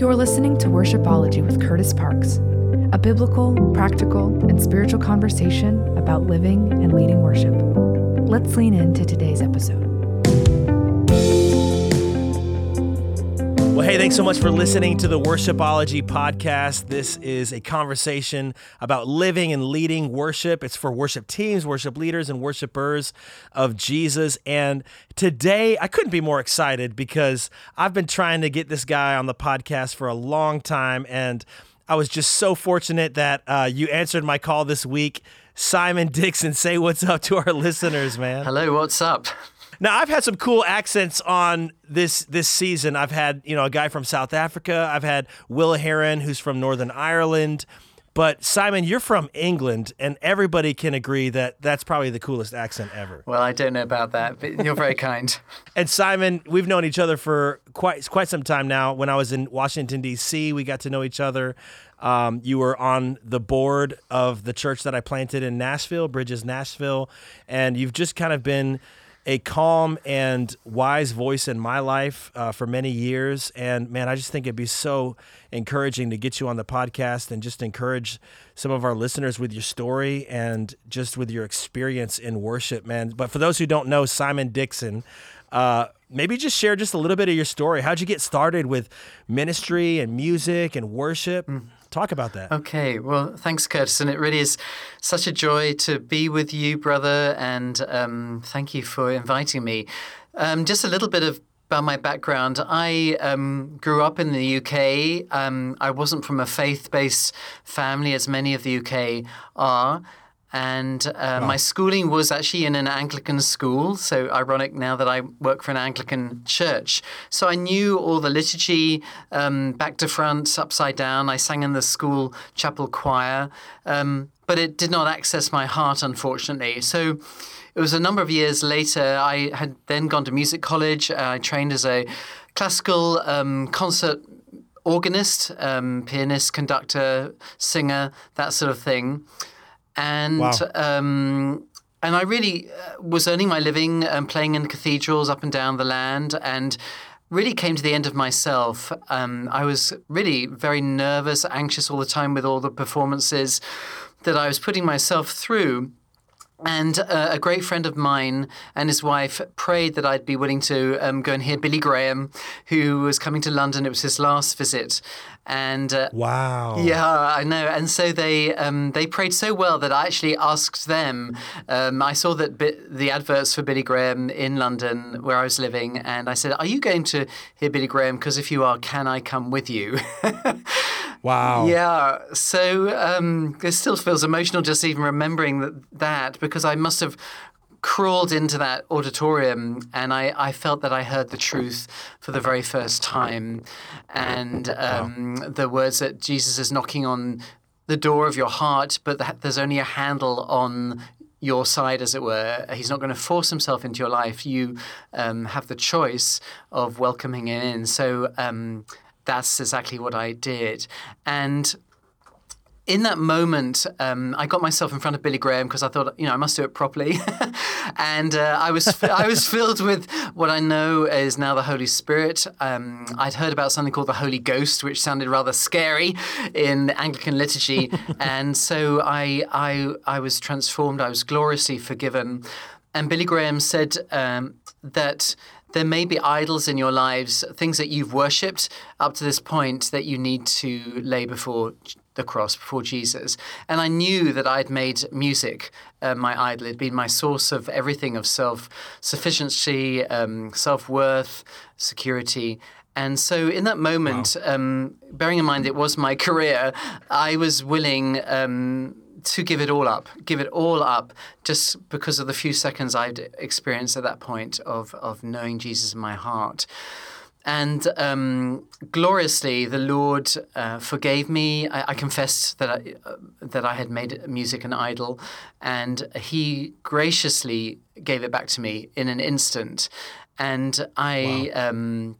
You're listening to Worshipology with Kurtis Parks, a biblical, practical, and spiritual conversation about living and leading worship. Let's lean into today's episode. Well, hey, thanks so much for listening to the Worshipology podcast. This is a conversation about living and leading worship. It's for worship teams, worship leaders, and worshipers of Jesus. And today, I couldn't be more excited because I've been trying to get this guy on the podcast for a long time. And I was just so fortunate that uh, you answered my call this week. Simon Dixon, say what's up to our listeners, man. Hello, what's up? Now I've had some cool accents on this this season. I've had you know a guy from South Africa. I've had Will Heron, who's from Northern Ireland. But Simon, you're from England, and everybody can agree that that's probably the coolest accent ever. Well, I don't know about that, but you're very kind. and Simon, we've known each other for quite quite some time now. When I was in Washington D.C., we got to know each other. Um, you were on the board of the church that I planted in Nashville, Bridges Nashville, and you've just kind of been a calm and wise voice in my life uh, for many years. And man, I just think it'd be so encouraging to get you on the podcast and just encourage some of our listeners with your story and just with your experience in worship, man. But for those who don't know, Simon Dixon, uh, maybe just share just a little bit of your story. How'd you get started with ministry and music and worship? Mm. Talk about that. Okay. Well, thanks, Kurtis. And it really is such a joy to be with you, brother. And um, thank you for inviting me. Um, just a little bit of about my background. I um, grew up in the UK. Um, I wasn't from a faith based family, as many of the UK are. And uh, wow. my schooling was actually in an Anglican school. So ironic now that I work for an Anglican church. So I knew all the liturgy um, back to front, upside down. I sang in the school chapel choir, um, but it did not access my heart, unfortunately. So it was a number of years later. I had then gone to music college. Uh, I trained as a classical um, concert organist, um, pianist, conductor, singer, that sort of thing and wow. um, and I really uh, was earning my living and playing in cathedrals up and down the land, and really came to the end of myself. Um, I was really very nervous, anxious all the time with all the performances that I was putting myself through. And uh, a great friend of mine and his wife prayed that I'd be willing to um, go and hear Billy Graham, who was coming to London. It was his last visit. And uh, wow, yeah, I know. And so they um, they prayed so well that I actually asked them. Um, I saw that the adverts for Billy Graham in London, where I was living, and I said, "Are you going to hear Billy Graham? Because if you are, can I come with you?" wow. Yeah. So um, it still feels emotional just even remembering that, that because I must have crawled into that auditorium and I, I felt that I heard the truth for the very first time. And um, wow. the words that Jesus is knocking on the door of your heart, but that there's only a handle on your side, as it were. He's not going to force himself into your life. You um, have the choice of welcoming him in. So um, that's exactly what I did. And in that moment, um, I got myself in front of Billy Graham because I thought, you know, I must do it properly, and uh, I was I was filled with what I know is now the Holy Spirit. Um, I'd heard about something called the Holy Ghost, which sounded rather scary in the Anglican liturgy, and so I I I was transformed. I was gloriously forgiven, and Billy Graham said um, that there may be idols in your lives, things that you've worshipped up to this point that you need to lay before the cross before Jesus. And I knew that I'd made music uh, my idol. It'd been my source of everything of self sufficiency, um, self worth, security. And so, in that moment, wow. um, bearing in mind it was my career, I was willing um, to give it all up, give it all up, just because of the few seconds I'd experienced at that point of, of knowing Jesus in my heart. And um, gloriously, the Lord uh, forgave me. I, I confessed that I, uh, that I had made music an idol, and He graciously gave it back to me in an instant. And I, wow. um,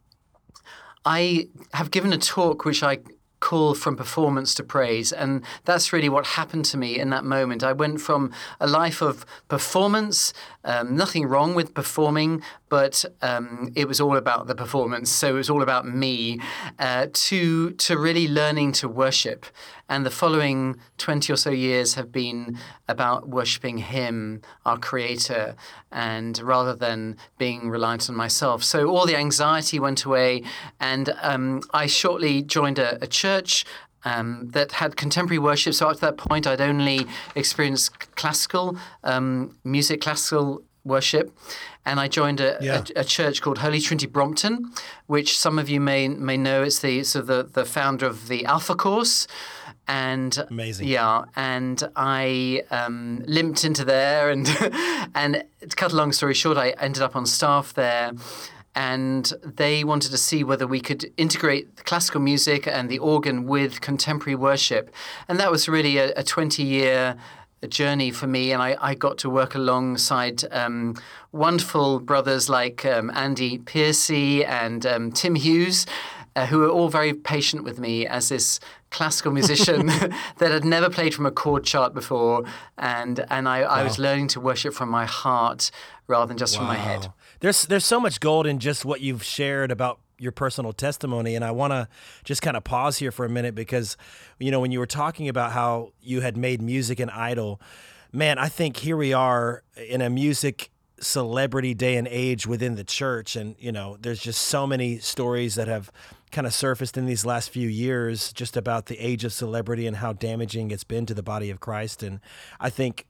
I have given a talk which I call from performance to praise. And that's really what happened to me in that moment. I went from a life of performance, um, nothing wrong with performing, but um, it was all about the performance. So it was all about me, uh, to, to really learning to worship. And the following 20 or so years have been about worshiping Him, our Creator, and rather than being reliant on myself. So all the anxiety went away, and um, I shortly joined a, a church. Um, that had contemporary worship. So up to that point, I'd only experienced classical um, music, classical worship, and I joined a, Yeah. a, a church called Holy Trinity Brompton, which some of you may may know. It's the sort of the, the founder of the Alpha Course, and Amazing. yeah, and I um, limped into there, and and to cut a long story short, I ended up on staff there. And they wanted to see whether we could integrate the classical music and the organ with contemporary worship. And that was really a, a 20 year journey for me. And I, I got to work alongside um, wonderful brothers like um, Andy Piercy and um, Tim Hughes uh, who were all very patient with me as this classical musician that had never played from a chord chart before, and and I, I was learning to worship from my heart rather than just from my head. There's there's so much gold in just what you've shared about your personal testimony. And I want to just kind of pause here for a minute because you know when you were talking about how you had made music an idol man I think here we are in a music celebrity day and age within the church. And you know there's just so many stories that have kind of surfaced in these last few years just about the age of celebrity and how damaging it's been to the body of Christ and I think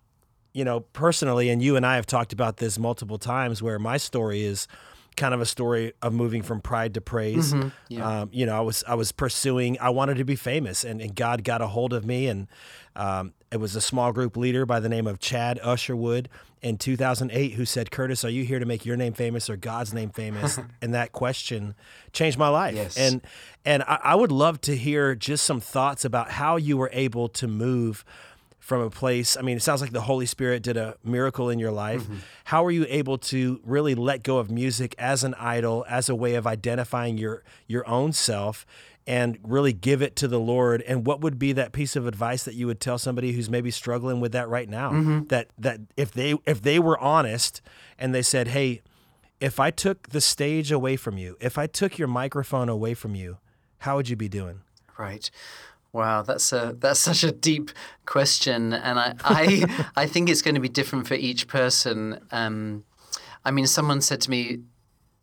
you know, personally, and you and I have talked about this multiple times, where my story is kind of a story of moving from pride to praise. Um, you know, I was I was pursuing. I wanted to be famous, and, and God got a hold of me, and um, it was a small group leader by the name of Chad Usherwood in 2008 who said, "Kurtis, are you here to make your name famous or God's name famous?" and that question changed my life. Yes. And and I, I would love to hear just some thoughts about how you were able to move from a place i mean it sounds like the holy spirit did a miracle in your life mm-hmm. how were you able to really let go of music as an idol as a way of identifying your your own self and really give it to the lord and what would be that piece of advice that you would tell somebody who's maybe struggling with that right now that that if they if they were honest and they said hey if i took the stage away from you if i took your microphone away from you how would you be doing Right. Wow, that's a that's such a deep question, and I I, I think it's going to be different for each person. Um, I mean, someone said to me,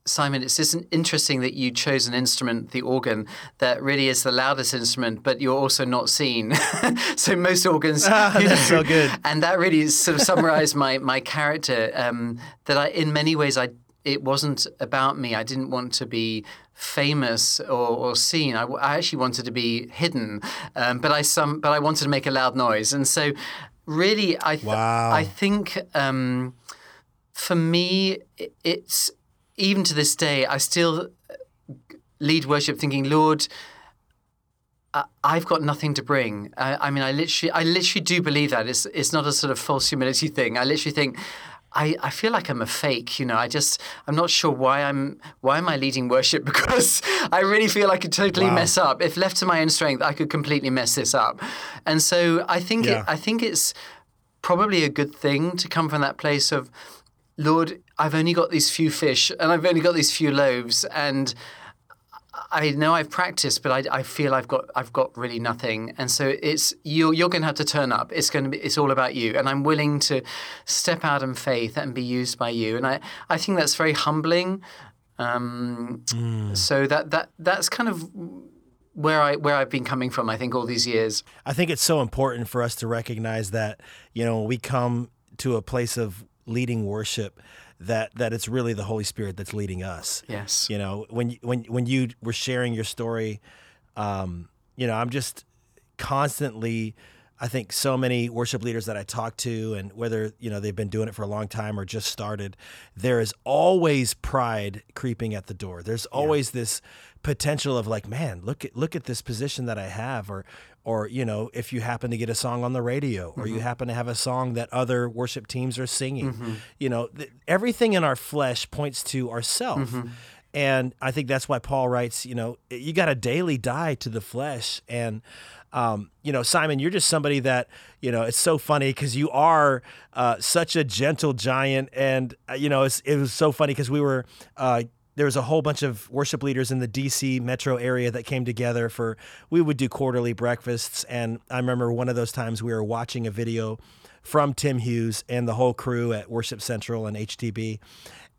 Simon, it's just interesting that you chose an instrument, the organ, that really is the loudest instrument, but you're also not seen. so most organs, Ah, that's so good. and that really sort of summarized my my character. Um, that I, in many ways, I it wasn't about me. I didn't want to be famous or, or seen. I actually wanted to be hidden, um, but I some but I wanted to make a loud noise, and so really, I th- Wow. I think um, for me, it's even to this day, I still uh, lead worship thinking, Lord. I've got nothing to bring. I, I mean, I literally, I literally do believe that. It's, it's not a sort of false humility thing. I literally think, I, I feel like I'm a fake. You know, I just, I'm not sure why I'm, why am I leading worship? Because I really feel I could totally Wow. mess up. If left to my own strength, I could completely mess this up. And so I think, Yeah. it, I think it's probably a good thing to come from that place of, Lord, I've only got these few fish and I've only got these few loaves and I know I've practiced, but I, I feel I've got I've got really nothing, and so it's you're you're going to have to turn up. It's going to be it's all about you, and I'm willing to step out in faith and be used by you, and I I think that's very humbling. Um, So that that that's kind of where I where I've been coming from. I think all these years. I think it's so important for us to recognize that, you know, we come to a place of leading worship, that that it's really the Holy Spirit that's leading us. Yes. You know, when you- when when you were sharing your story, um, you know, I'm just constantly. I think so many worship leaders that I talk to, and whether you know they've been doing it for a long time or just started, there is always pride creeping at the door. There's always this potential of like, man, look at look at this position that I have, or or you know, if you happen to get a song on the radio, or you mm-hmm. happen to have a song that other worship teams are singing, mm-hmm. you know, th- everything in our flesh points to ourself. Mm-hmm. And I think that's why Paul writes, you know, you got to daily die to the flesh. And, um, you know, Simon, you're just somebody that, you know, it's so funny because you are uh, such a gentle giant. And, uh, you know, it was so funny because we were, uh, there was a whole bunch of worship leaders in the DC metro area that came together for we would do quarterly breakfasts. And I remember one of those times we were watching a video from Tim Hughes and the whole crew at Worship Central and HTB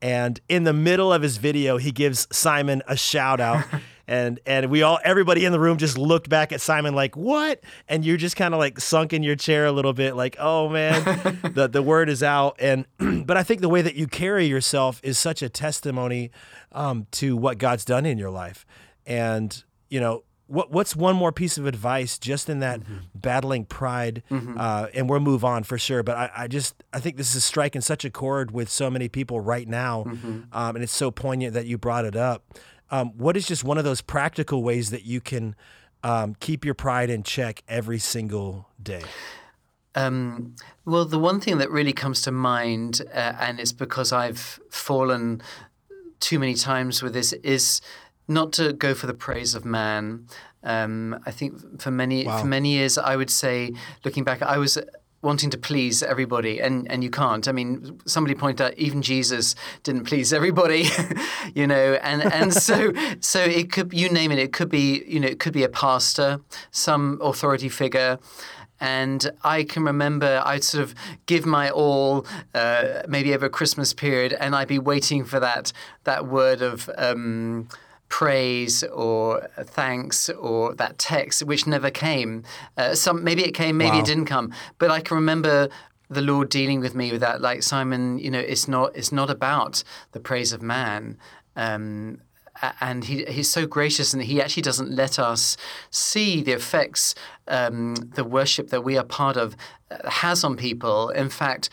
and in the middle of his video he gives Simon a shout out and and we all everybody in the room just looked back at Simon like what and you're just kind of like sunk in your chair a little bit like oh man the the word is out and but I think the way that you carry yourself is such a testimony um, to what God's done in your life and you know what what's one more piece of advice just in that mm-hmm. battling pride mm-hmm. uh, and we'll move on for sure but I, I, just i think this is striking such a chord with so many people right now mm-hmm. um, and it's so poignant that you brought it up um, what is just one of those practical ways that you can um, keep your pride in check every single day um, well, the one thing that really comes to mind, uh, and it's because I've fallen too many times with this, is not to go for the praise of man. Um, I think for many wow. for many years, I would say, looking back, I was wanting to please everybody, and and you can't. I mean, somebody pointed out even Jesus didn't please everybody, you know, and and so so it could you name it. It could be you know it could be a pastor, some authority figure. And I can remember I'd sort of give my all, uh, maybe over Christmas period, and I'd be waiting for that that word of um, praise or thanks or that text which never came. Uh, some maybe it came, maybe wow. it didn't come. But I can remember the Lord dealing with me with that. Like Simon, you know, it's not it's not about the praise of man. Um, and he, he's so gracious and he actually doesn't let us see the effects um, the worship that we are part of uh, has on people. In fact,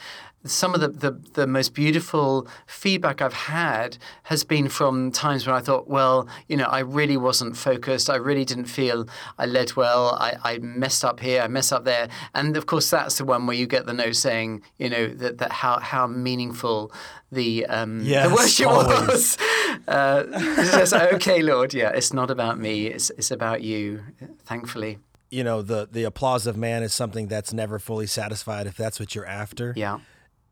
some of the, the, the, most beautiful feedback I've had has been from times when I thought, well, you know, I really wasn't focused. I really didn't feel I led well. I, I messed up here. I messed up there. And of course, that's the one where you get the note saying, you know, that, that how, how meaningful the, um, yes, the worship always. was. Uh, says, okay, Lord, yeah, it's not about me. It's, it's about you, thankfully you know the the applause of man is something that's never fully satisfied if that's what you're after. Yeah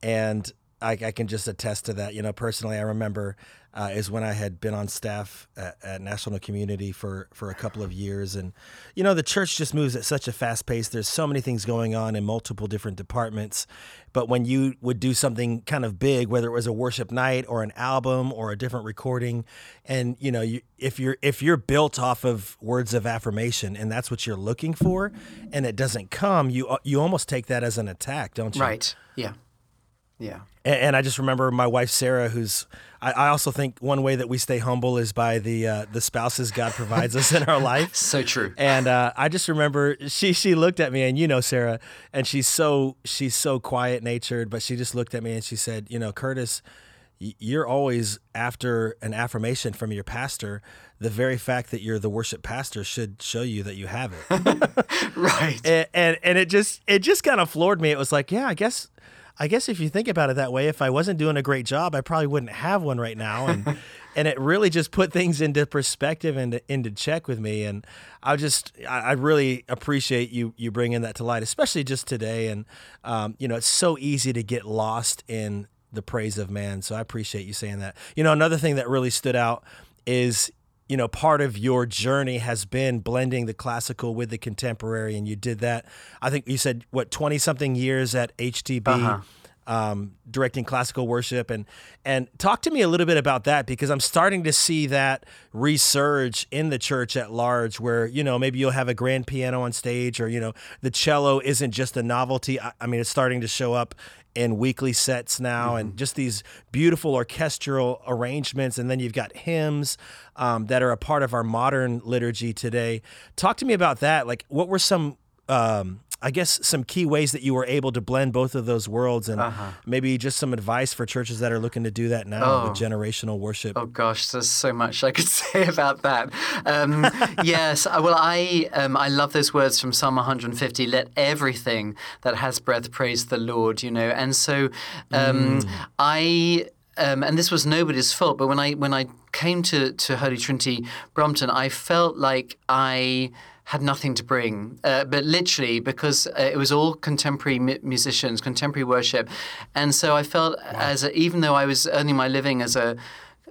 and I, I, can just attest to that. You know, personally, I remember uh, is when I had been on staff at, at, National Community for for a couple of years, and you know, the church just moves at such a fast pace. There's so many things going on in multiple different departments, but when you would do something kind of big, whether it was a worship night or an album or a different recording, and you know, you, if you're if you're built off of words of affirmation and that's what you're looking for, and it doesn't come, you you almost take that as an attack, don't you? Right. Yeah. Yeah. And, and, I just remember my wife Sarah, who's I, I, also think one way that we stay humble is by the uh, the spouses God provides us in our life. so true. And uh, I just remember she she looked at me, and you know Sarah, and she's so she's so quiet natured, but she just looked at me and she said, you know, Kurtis. You're always after an affirmation from your pastor. The very fact that you're the worship pastor should show you that you have it. right. And, and and it just it just kind of floored me. It was like, yeah, I guess I guess if you think about it that way, if I wasn't doing a great job, I probably wouldn't have one right now. And and it really just put things into perspective and into check with me. And I just I really appreciate you you bringing that to light, especially just today. And um, you know, it's so easy to get lost in the praise of man. So I appreciate you saying that. You know, another thing that really stood out is you know, part of your journey has been blending the classical with the contemporary, and you did that. I think you said what twenty something years at HTB. Uh-huh. Um, directing classical worship. And and talk to me a little bit about that because I'm starting to see that resurge in the church at large where you know maybe you'll have a grand piano on stage or you know the cello isn't just a novelty. I, I mean it's starting to show up in weekly sets now mm-hmm. and just these beautiful orchestral arrangements. And then you've got hymns um, that are a part of our modern liturgy today. Talk to me about that. Like what were some um, I guess some key ways that you were able to blend both of those worlds and uh-huh. maybe just some advice for churches that are looking to do that now oh. with generational worship. Oh gosh, there's so much I could say about that. Um, yes, uh, well, I um, I love those words from Psalm 150. Let everything that has breath praise the Lord. You know, and so um, mm. I um, and this was nobody's fault, but when I when I came to to Holy Trinity Brompton, I felt like I had nothing to bring, uh, but literally because uh, it was all contemporary mu- musicians, contemporary worship, and so I felt as a, even though I was earning my living as a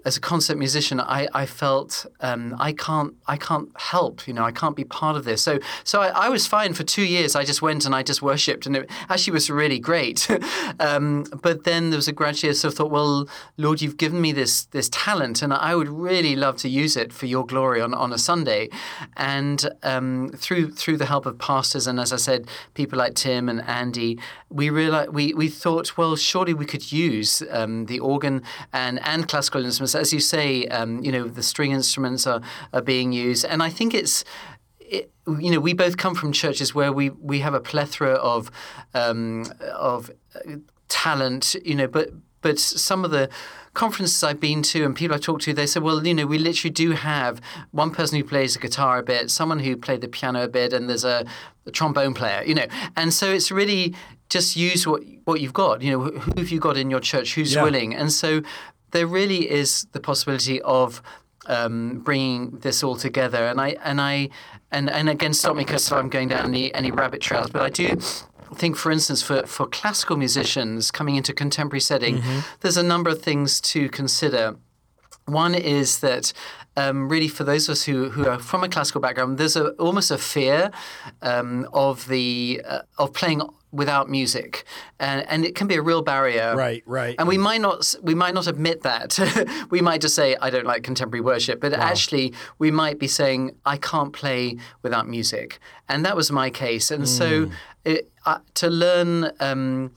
as a concert musician, I, I felt um, I can't I can't help. You know, I can't be part of this. So so I, I was fine for two years. I just went and I just worshipped, and it actually was really great. um, but then there was a gradually I sort of thought, well, Lord, you've given me this this talent, and I would really love to use it for Your glory on, on a Sunday. And um, through through the help of pastors and as I said, people like Tim and Andy, we realized we we thought, well, surely we could use um, the organ and and classical instruments as you say, um, you know, the string instruments are, are being used. And I think it's, it, you know, we both come from churches where we, we have a plethora of, um, of uh, talent, you know, but, but some of the conferences I've been to and people I talk to, they say, well, you know, we literally do have one person who plays the guitar a bit, someone who played the piano a bit, and there's a, a trombone player, you know. And so it's really just use what what you've got. You know, who have you got in your church? Who's yeah. willing? And so there really is the possibility of um, bringing this all together. And I and I and and again, stop me because I'm going down any any rabbit trails. But I do think, for instance, for for classical musicians coming into contemporary setting, mm-hmm. there's a number of things to consider. One is that um, really for those of us who, who are from a classical background, there's a, almost a fear um, of the uh, of playing without music, and, and it can be a real barrier. Right, right. And we might not we might not admit that. we might just say I don't like contemporary worship, but wow. actually we might be saying I can't play without music, and that was my case. And mm. so it, uh, to learn. Um,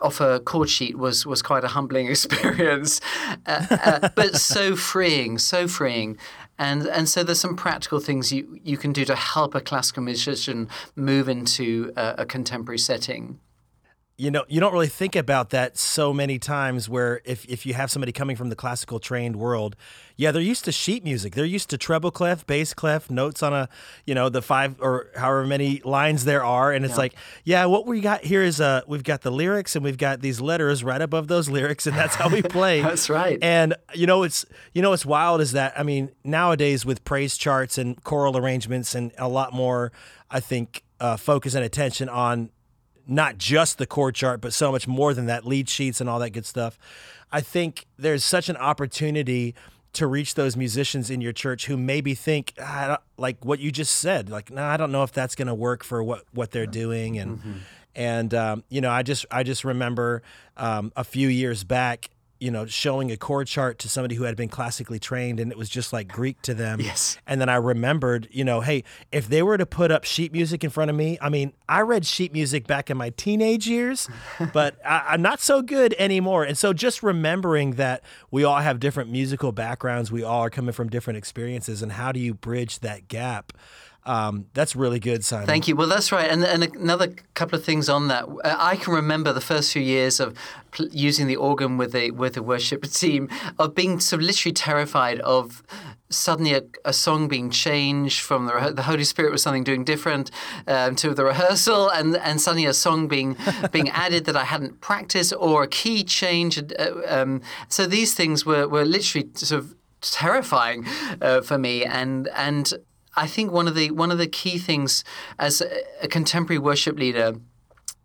off a chord sheet was was quite a humbling experience, uh, uh, but so freeing, so freeing. And and so there's some practical things you, you can do to help a classical musician move into a, a contemporary setting you know you don't really think about that so many times where if, if you have somebody coming from the classical trained world yeah they're used to sheet music. They're used to treble clef bass clef notes on a you know the five or however many lines there are. And it's yeah. like yeah what we got here is uh we've got the lyrics and we've got these letters right above those lyrics and that's how we play. That's right. And you know it's you know what's wild is that i mean nowadays with praise charts and choral arrangements and a lot more i think uh, focus and attention on not just the chord chart, but so much more than that, lead sheets and all that good stuff. I think there's such an opportunity to reach those musicians in your church who maybe think like what you just said, like, no, nah, I don't know if that's going to work for what what they're doing, and mm-hmm. and um, you know, I just I just remember um, a few years back you know, showing a chord chart to somebody who had been classically trained and it was just like Greek to them. Yes. And then I remembered, you know, hey, if they were to put up sheet music in front of me, I mean, I read sheet music back in my teenage years, but I, am not so good anymore. And so just remembering that we all have different musical backgrounds, we all are coming from different experiences, and how do you bridge that gap? Um, that's really good, Simon. Thank you. Well, that's right. And, and another couple of things on that. I can remember the first few years of pl- using the organ with the with the worship team of being sort of literally terrified of suddenly a, a song being changed from the, the Holy Spirit was something doing different um, to the rehearsal, and and suddenly a song being being added that I hadn't practiced, or a key change. Uh, um, so these things were were literally sort of terrifying uh, for me and and I think one of the one of the key things as a, a contemporary worship leader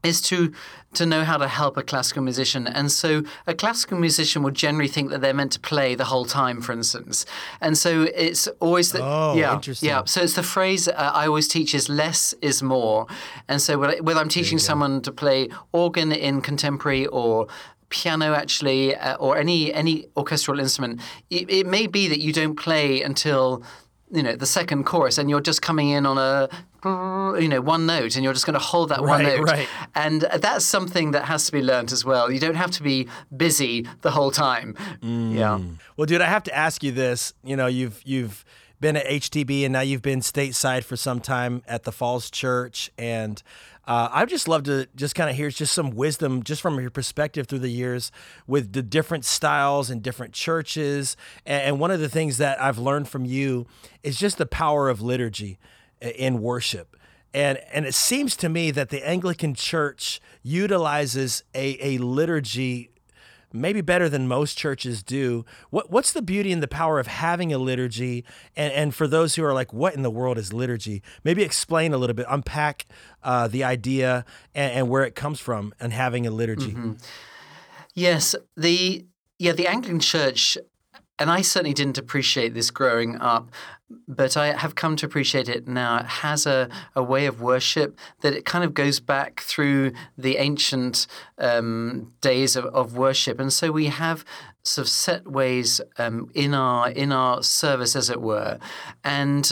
is to to know how to help a classical musician. And so a classical musician will generally think that they're meant to play the whole time, for instance. And so it's always the oh, yeah, interesting. yeah. So it's the phrase uh, I always teach is less is more. And so whether I'm teaching someone to play organ in contemporary or piano actually uh, or any any orchestral instrument it, it may be that you don't play until you know the second chorus and you're just coming in on a you know one note and you're just going to hold that right, one note. right. and that's something that has to be learned as well. You don't have to be busy the whole time. Mm. yeah. Well dude i have to ask you this. You know you've you've been at htb and now you've been stateside for some time at the falls church and uh, I'd just love to just kind of hear just some wisdom, just from your perspective through the years with the different styles and different churches. And one of the things that I've learned from you is just the power of liturgy in worship. And, and it seems to me that the Anglican Church utilizes a, a liturgy maybe better than most churches do. What what's the beauty and the power of having a liturgy? And and for those who are like, what in the world is liturgy? Maybe explain a little bit, unpack uh, the idea and, and, where it comes from, and having a liturgy. Mm-hmm. Yes, the yeah the Anglican Church and I certainly didn't appreciate this growing up, but I have come to appreciate it now. It has a, a way of worship that it kind of goes back through the ancient um, days of, of worship. And so we have sort of set ways um, in our in our service, as it were. And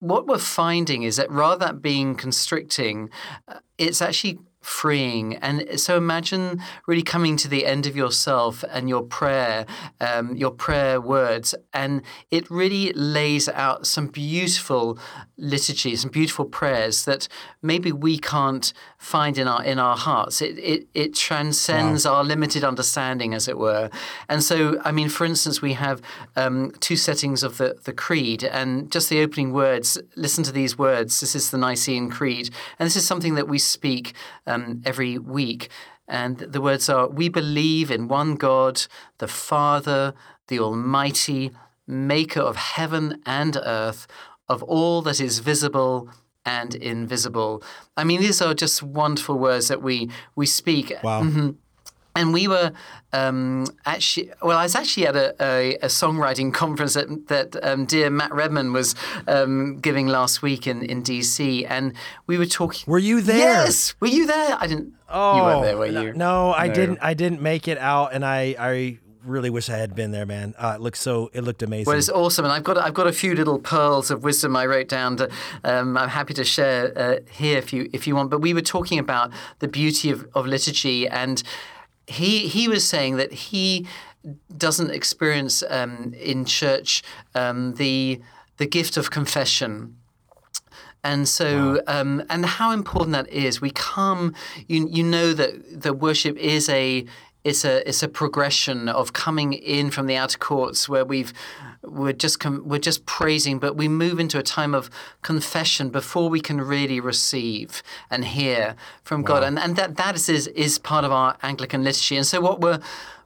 what we're finding is that rather than being constricting, uh, it's actually freeing. And so imagine really coming to the end of yourself and your prayer, um, your prayer words, and it really lays out some beautiful liturgies, some beautiful prayers that maybe we can't find in our in our hearts. It it, it transcends wow. our limited understanding, as it were. And so, I mean, for instance, we have um, two settings of the the creed, and just the opening words. Listen to these words. This is the Nicene Creed, and this is something that we speak um, every week. And the words are: We believe in one God, the Father, the Almighty, Maker of heaven and earth, of all that is visible and invisible. I mean, these are just wonderful words that we we speak. Wow. Mm-hmm. And we were um, actually, well, I was actually at a, a, a songwriting conference that, that um, dear Matt Redman was um, giving last week in, in DC, and we were talking. Were you there? Yes, were you there? I didn't. Oh, you weren't there, were you? No, no, I didn't. I didn't make it out, and I, I really wish I had been there, man. Uh, it looked so. It looked amazing. Well, it's awesome, and I've got I've got a few little pearls of wisdom I wrote down. That, um, I'm happy to share uh, here if you if you want. But we were talking about the beauty of, of liturgy, and he he was saying that he doesn't experience um, in church um, the the gift of confession. And so, wow. um, and how important that is. We come, you, you know that the worship is a it's a it's a progression of coming in from the outer courts where we've we're just com- we're just praising, but we move into a time of confession before we can really receive and hear from wow. God, and and that that is is part of our Anglican liturgy. And so what we're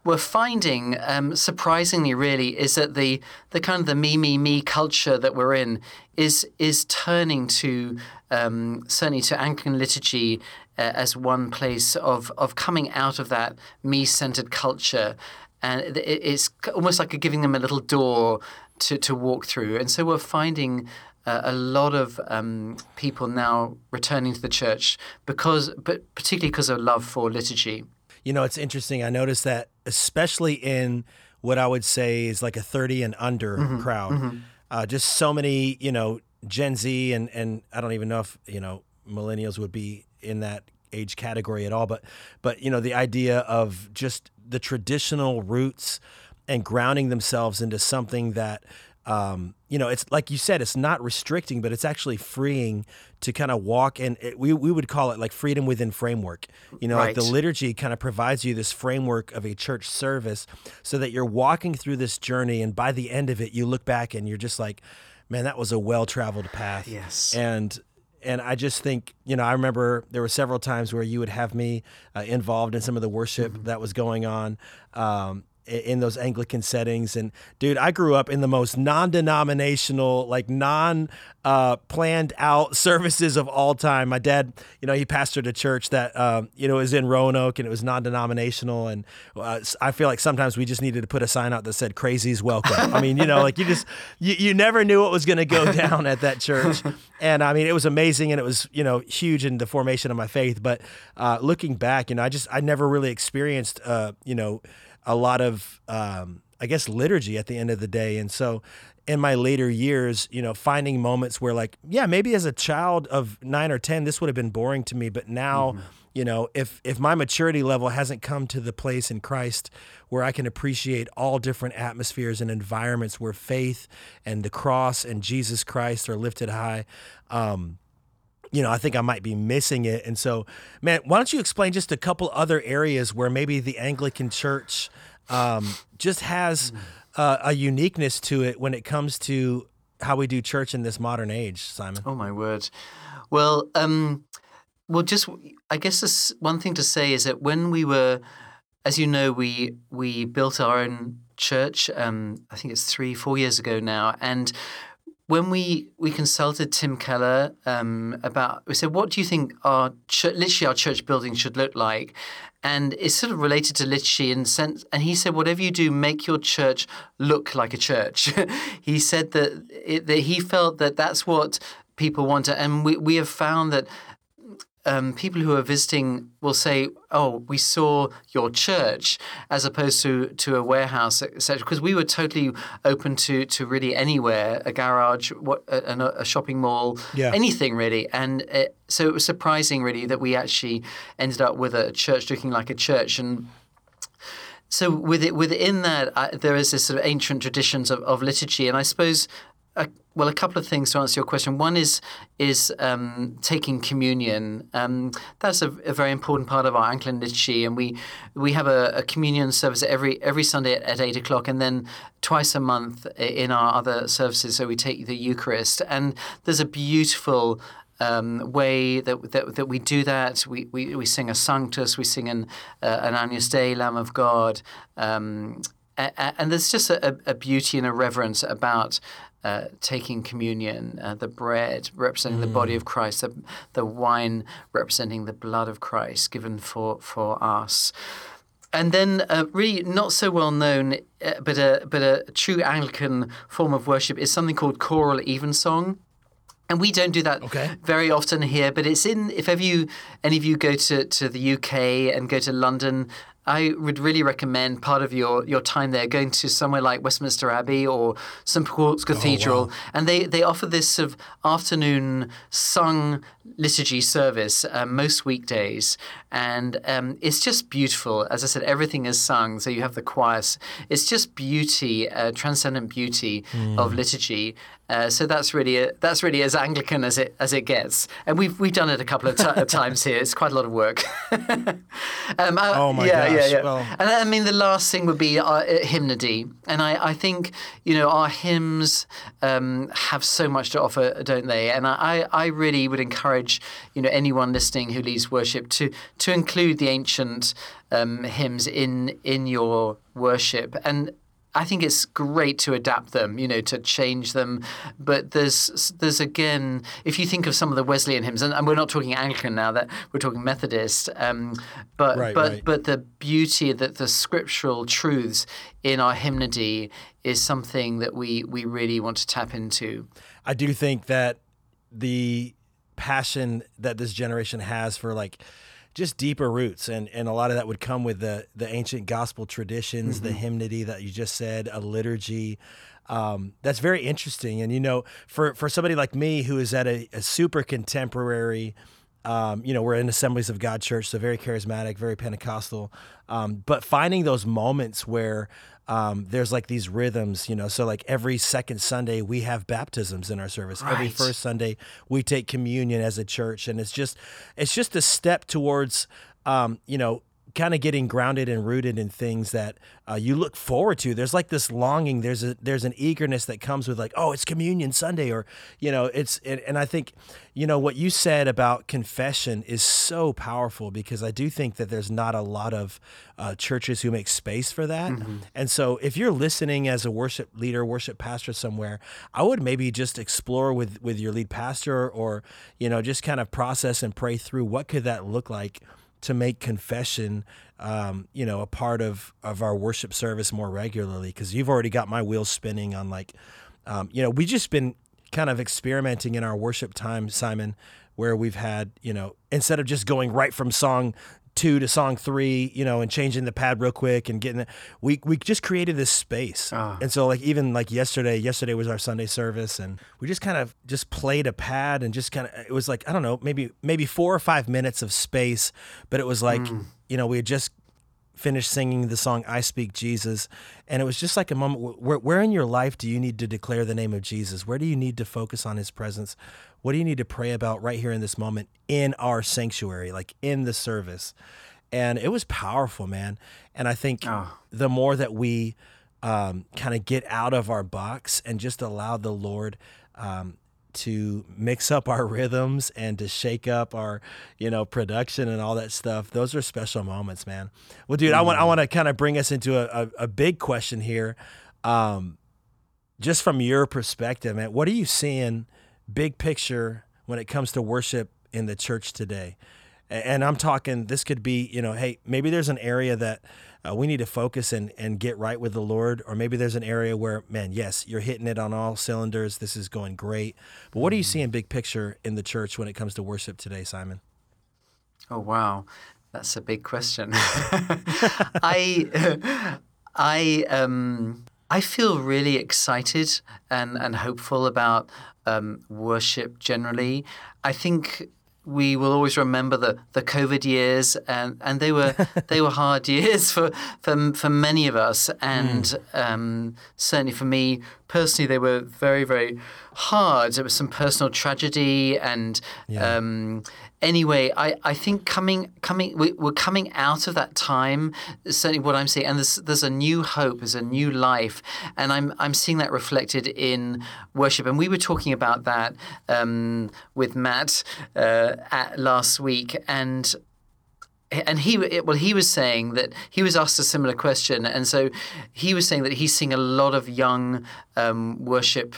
we're finding, um, surprisingly, really, is that the the kind of the me me me culture that we're in is is turning to um, certainly to Anglican liturgy uh, as one place of of coming out of that me centered culture, and it, it's almost like giving them a little door to to walk through. And so we're finding. Uh, a lot of um, people now returning to the church because, but particularly because of love for liturgy. You know, it's interesting. I noticed that, especially in what I would say is like a 30 and under mm-hmm. crowd, mm-hmm. Uh, just so many, you know, Gen Z and, and I don't even know if, you know, millennials would be in that age category at all, but but you know the idea of just the traditional roots and grounding themselves into something that um, you know, it's like you said, it's not restricting, but it's actually freeing to kind of walk and we, we would call it like freedom within framework. You know, right. like the liturgy kind of provides you this framework of a church service so that you're walking through this journey. And by the end of it, you look back and you're just like, man, that was a well traveled path. Yes. And and I just think, you know, I remember there were several times where you would have me uh, involved in some of the worship mm-hmm. that was going on. Um, in those Anglican settings. And dude, I grew up in the most non-denominational, like non uh, planned out services of all time. My dad, you know, he pastored a church that um, you know was in Roanoke and it was non-denominational. And uh, I feel like sometimes we just needed to put a sign out that said "Crazies welcome." I mean, you know, like you just you, you never knew what was going to go down at that church. And I mean, it was amazing and it was you know huge in the formation of my faith. But uh, looking back, you know, I just I never really experienced uh, you know a lot of um, I guess liturgy at the end of the day. And so in my later years, you know, finding moments where like, yeah, maybe as a child of 9 or 10 this would have been boring to me, but now, mm-hmm. you know, if if my maturity level hasn't come to the place in Christ where I can appreciate all different atmospheres and environments where faith and the cross and Jesus Christ are lifted high, um, you know, I think I might be missing it. And so, man, why don't you explain just a couple other areas where maybe the Anglican Church um, just has uh, a uniqueness to it when it comes to how we do church in this modern age, Simon? Oh my word! Well, um, well, just I guess this one thing to say is that when we were as you know, we we built our own church. Um, I think it's three, four years ago now, and when we we consulted Tim Keller um, about, we said, "What do you think our church, literally our church building should look like?" And it's sort of related to liturgy in sense. And he said, "Whatever you do, make your church look like a church." he said that, it, that he felt that that's what people want, and we we have found that um, people who are visiting will say, "Oh, we saw your church," as opposed to to a warehouse, etc. Because we were totally open to to really anywhere, a garage, what a, a shopping mall, Yeah. anything really. And it, so it was surprising, really, that we actually ended up with a church looking like a church and. So with it, within that, uh, there is this sort of ancient traditions of, of liturgy, and I suppose, uh, well, a couple of things to answer your question. One is is um, taking communion. Um, that's a, a very important part of our Anglican liturgy, and we we have a, a communion service every every Sunday at, at eight o'clock, and then twice a month in our other services. So we take the Eucharist, and there's a beautiful um, way that, that that we do that. We, we, we sing a Sanctus, we sing an uh, an Agnus Dei, Lamb of God, um, a- a- and there's just a, a beauty and a reverence about. Uh, taking communion, uh, the bread representing the body of Christ, the, the wine representing the blood of Christ given for, for us. And then, uh, really not so well known, uh, but a but a true Anglican form of worship is something called choral evensong. And we don't do that Okay. very often here, but it's in. If ever you, any of you go to, to the UK and go to London, I would really recommend part of your, your time there going to somewhere like Westminster Abbey or St Paul's oh, Cathedral, and they, they offer this sort of afternoon sung liturgy service uh, most weekdays, and um, it's just beautiful. As I said, everything is sung, so you have the choirs. It's just beauty, uh, transcendent beauty of liturgy. Uh, so that's really a, that's really as Anglican as it as it gets, and we've we've done it a couple of ti times here. It's quite a lot of work. um, uh, Oh my yeah, yeah, gosh, yeah. well- And I mean, the last thing would be our uh, hymnody, and I, I think you know our hymns um, have so much to offer, don't they? And I, I really would encourage you know anyone listening who leads worship to to include the ancient um, hymns in in your worship and. I think it's great to adapt them, you know, to change them. But there's there's again, if you think of some of the Wesleyan hymns, and, and we're not talking Anglican now, that we're talking Methodist. Um, but Right, but right. but the beauty that the scriptural truths in our hymnody is something that we we really want to tap into. I do think that the passion that this generation has for like just deeper roots. And and a lot of that would come with the the ancient gospel traditions the hymnody that you just said a liturgy. Um, that's very interesting. And you know for for somebody like me who is at a, a super contemporary um, you know, we're in Assemblies of God Church, so very charismatic, very Pentecostal. Um, but finding those moments where um, there's like these rhythms, you know, so like every second Sunday we have baptisms in our service. Every first Sunday we take communion as a church, and it's just it's just a step towards, um, you know, kind of getting grounded and rooted in things that uh, you look forward to. There's like this longing. There's a there's an eagerness that comes with like, oh, it's Communion Sunday, or you know, it's and, and I think, you know, what you said about confession is so powerful because I do think that there's not a lot of uh, churches who make space for that. And so, if you're listening as a worship leader, worship pastor somewhere, I would maybe just explore with with your lead pastor, or you know, just kind of process and pray through what could that look like to make confession um, you know a part of of our worship service more regularly because you've already got my wheels spinning on like um, you know we've just been kind of experimenting in our worship time simon where we've had you know instead of just going right from song two to song three you know and changing the pad real quick and getting it. We we just created this space. Ah. And so like even like yesterday yesterday was our sunday service and we just kind of just played a pad and just kind of it was like i don't know maybe maybe four or five minutes of space but it was like mm. you know we had just finished singing the song I Speak Jesus. And it was just like a moment where, where in your life do you need to declare the name of Jesus? Where do you need to focus on his presence? What do you need to pray about right here in this moment in our sanctuary, like in the service? And it was powerful, man. And I think the more that we um, kind of get out of our box and just allow the Lord um, to mix up our rhythms and to shake up our, you know, production and all that stuff. Those are special moments, man. Well, dude, mm. I want I want to kind of bring us into a, a, a big question here. Um, just from your perspective, man, what are you seeing big picture when it comes to worship in the church today? And I'm talking, this could be, you know, hey, maybe there's an area that uh, we need to focus and, and get right with the Lord. Or maybe there's an area where, man, yes, you're hitting it on all cylinders. This is going great. But what are you seeing big picture in the church when it comes to worship today, Simon? Oh, wow. That's a big question. I, I, um, I feel really excited and, and hopeful about um, worship generally. I think we will always remember the, the COVID years, and, and they were they were hard years for, for for many of us, and mm. um, certainly for me personally, they were very very hard. There was some personal tragedy, and yeah. um, anyway, I, I think coming coming we, are coming out of that time. Certainly, what I'm seeing, and there's there's a new hope, there's a new life, and I'm I'm seeing that reflected in worship. And we were talking about that um, with Matt uh, at, last week, and and he well he was saying that he was asked a similar question and so he was saying that he's seeing a lot of young um, worship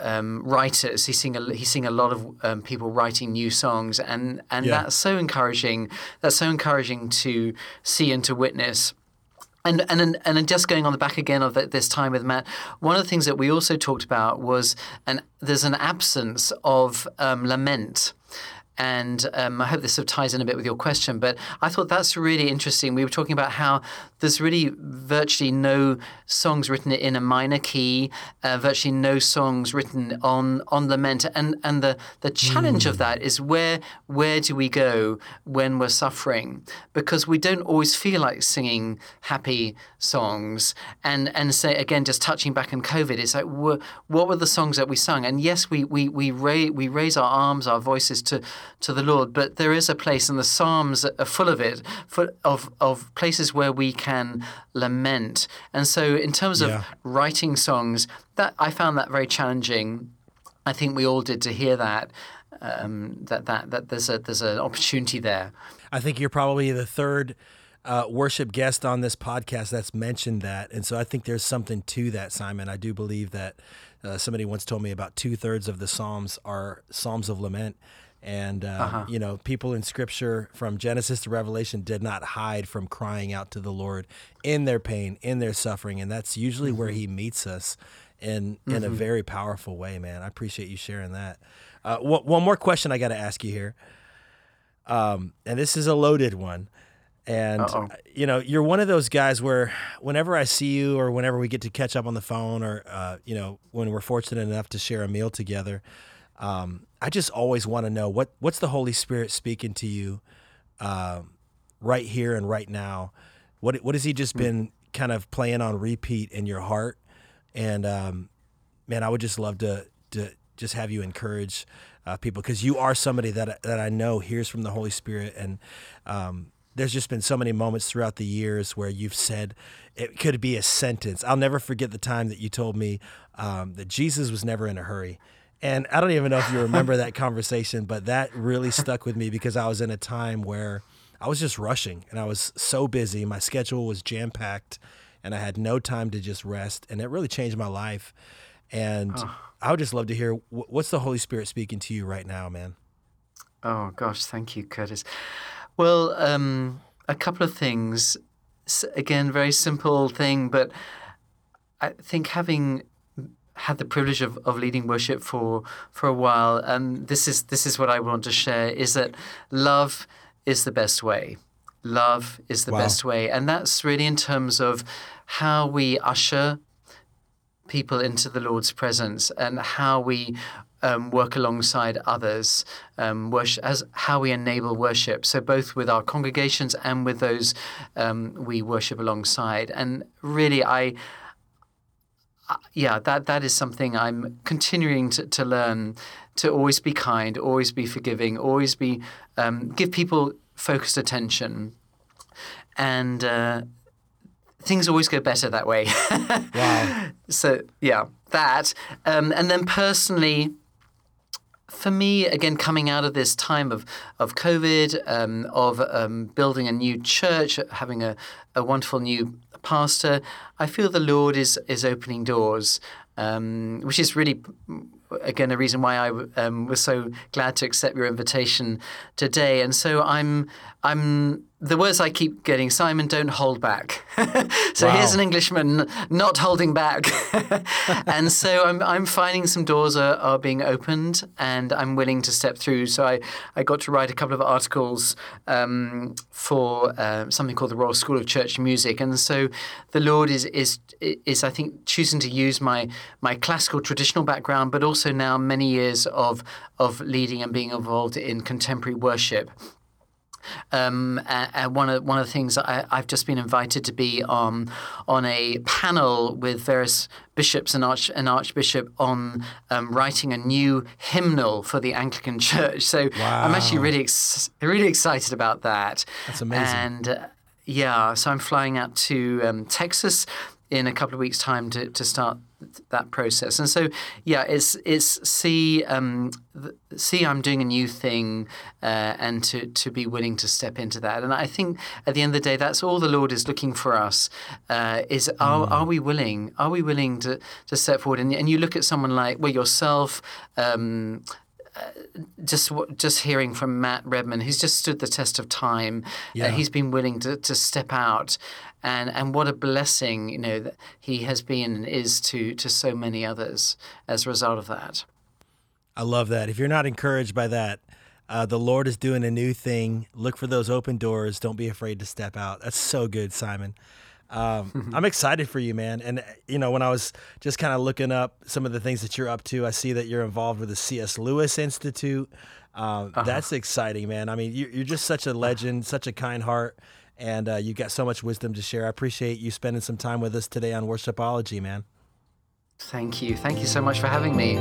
um, writers. He's seeing a, he's seeing a lot of um, people writing new songs, and and yeah. that's so encouraging. That's so encouraging to see and to witness. And and and just going on the back again of this time with Matt, one of the things that we also talked about was an there's an absence of um, lament and um, I hope this sort of ties in a bit with your question, but I thought that's really interesting. We were talking about how there's really virtually no songs written in a minor key, uh, virtually no songs written on on lament, and and the the challenge mm. of that is where where do we go when we're suffering? Because we don't always feel like singing happy songs, and and say again, just touching back on COVID, it's like what were the songs that we sung? And yes, we we we raise we raise our arms, our voices to to the Lord. But there is a place, and the Psalms are full of it, full of of places where we can lament. And so, in terms of writing songs, that I found that very challenging. I think we all did to hear that. Um, that that that there's a there's an opportunity there. I think you're probably the third uh, worship guest on this podcast that's mentioned that, and so I think there's something to that, Simon. I do believe that uh, somebody once told me about two thirds of the Psalms are Psalms of lament, and, uh, uh-huh. you know, people in scripture from Genesis to Revelation did not hide from crying out to the Lord in their pain, in their suffering. And that's usually mm-hmm. where he meets us in, mm-hmm. in a mm-hmm. very powerful way, man. I appreciate you sharing that. Uh, one more question I got to ask you here. Um, and this is a loaded one. And, Uh-oh. you know, you're one of those guys where whenever I see you or whenever we get to catch up on the phone or, uh, you know, when we're fortunate enough to share a meal together, um, I just always want to know what what's the Holy Spirit speaking to you uh, right here and right now. What what has He just hmm. been kind of playing on repeat in your heart? And um, man, I would just love to to just have you encourage uh, people because you are somebody that that I know hears from the Holy Spirit and. Um, there's just been so many moments throughout the years where you've said it could be a sentence. I'll never forget the time that you told me um, that Jesus was never in a hurry and I don't even know if you remember that conversation, but that really stuck with me because I was in a time where I was just rushing and I was so busy. My schedule was jam packed and I had no time to just rest. And it really changed my life. And oh. I would just love to hear what's the Holy Spirit speaking to you right now, man? Oh, gosh. Thank you, Kurtis. Well, um, a couple of things. Again, very simple thing, but I think having had the privilege of, of leading worship for for a while, and this is this is what I want to share: is that love is the best way. Love is the wow. best way, and that's really in terms of how we usher people into the Lord's presence and how we um, work alongside others, um, worship, as how we enable worship. So both with our congregations and with those um, we worship alongside. And really, I yeah, that that is something I'm continuing to, to learn to always be kind, always be forgiving, always be um, give people focused attention, and uh, things always go better that way. wow. So yeah, that, um, and then personally, for me, again, coming out of this time of of COVID, um, of um, building a new church, having a, a wonderful new pastor, I feel the Lord is is opening doors, um, which is really again a reason why I um, was so glad to accept your invitation today. And so I'm I'm the words I keep getting, Simon, don't hold back. so Wow. here's an Englishman not holding back. and so I'm, I'm finding some doors are, are being opened and I'm willing to step through. So I, I got to write a couple of articles um, for uh, something called the Royal School of Church Music. And so the Lord is, is, is I think, choosing to use my, my classical traditional background, but also now many years of, of leading and being involved in contemporary worship. Um, and one of one of the things I, I've just been invited to be on on a panel with various bishops and arch and archbishop on um, writing a new hymnal for the Anglican Church. So I'm actually really ex- really excited about that. That's amazing. And uh, yeah, so I'm flying out to um, Texas in a couple of weeks' time to, to start that process. And so, yeah, it's it's see um, see I'm doing a new thing, uh, and to to be willing to step into that. And I think at the end of the day, that's all the Lord is looking for us. Uh, is are, are we willing? Are we willing to to step forward? And, and you look at someone like well yourself. Um, just w- just hearing from Matt Redman, who's just stood the test of time. Yeah. Uh, he's been willing to, to step out, and and what a blessing you know that he has been and is to to so many others as a result of that. I love that. If you're not encouraged by that, uh, the Lord is doing a new thing. Look for those open doors. Don't be afraid to step out. That's so good, Simon. Um, I'm excited for you, man. And, you know, when I was just kind of looking up some of the things that you're up to, I see that you're involved with the C.S. Lewis Institute. Um, That's exciting, man. I mean, you're, you're just such a legend, such a kind heart, and uh, you got so much wisdom to share. I appreciate you spending some time with us today on Worshipology, man. Thank you, thank you so much for having me.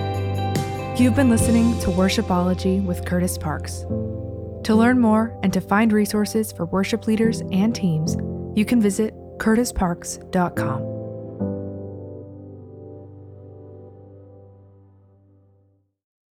You've been listening to Worshipology with Kurtis Parks. To learn more and to find resources for worship leaders and teams, you can visit kurtisparks.com.